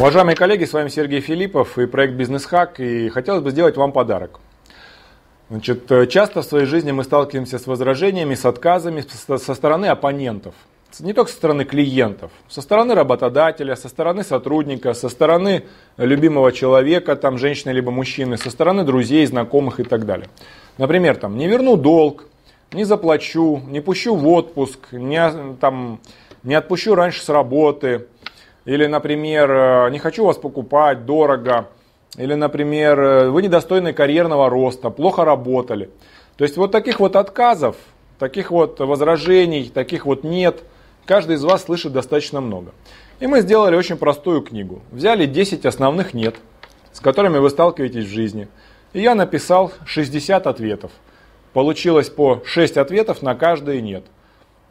Уважаемые коллеги, с вами Сергей Филиппов и проект Бизнес Хак. И хотелось бы сделать вам подарок. Значит, э, часто в своей жизни мы сталкиваемся с возражениями, с отказами со стороны оппонентов. Не только со стороны клиентов, со стороны работодателя, со стороны сотрудника, со стороны любимого человека, там, женщины либо мужчины, со стороны друзей, знакомых и так далее. Например, там, не верну долг, не заплачу, не пущу в отпуск, не, там, не отпущу раньше с работы, или, например, э, не хочу вас покупать, дорого. Или, например, э, вы недостойны карьерного роста, плохо работали. То есть вот таких вот отказов, таких вот возражений, таких вот нет, каждый из вас слышит достаточно много. И мы сделали очень простую книгу. Взяли 10 основных нет, с которыми вы сталкиваетесь в жизни. И я написал 60 ответов. Получилось по 6 ответов на каждый нет.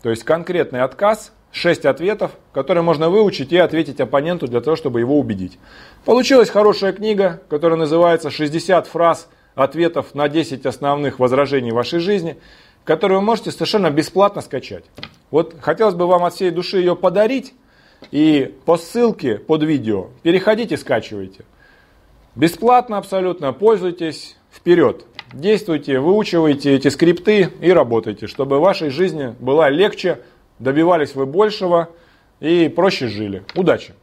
То есть конкретный отказ 6 ответов, которые можно выучить и ответить оппоненту для того, чтобы его убедить. Получилась хорошая книга, которая называется «60 фраз ответов на 10 основных возражений вашей жизни», которую вы можете совершенно бесплатно скачать. Вот хотелось бы вам от всей души ее подарить, и по ссылке под видео переходите, скачивайте. Бесплатно абсолютно, пользуйтесь, вперед. Действуйте, выучивайте эти скрипты и работайте, чтобы в вашей жизни была легче, добивались вы большего и проще жили. Удачи!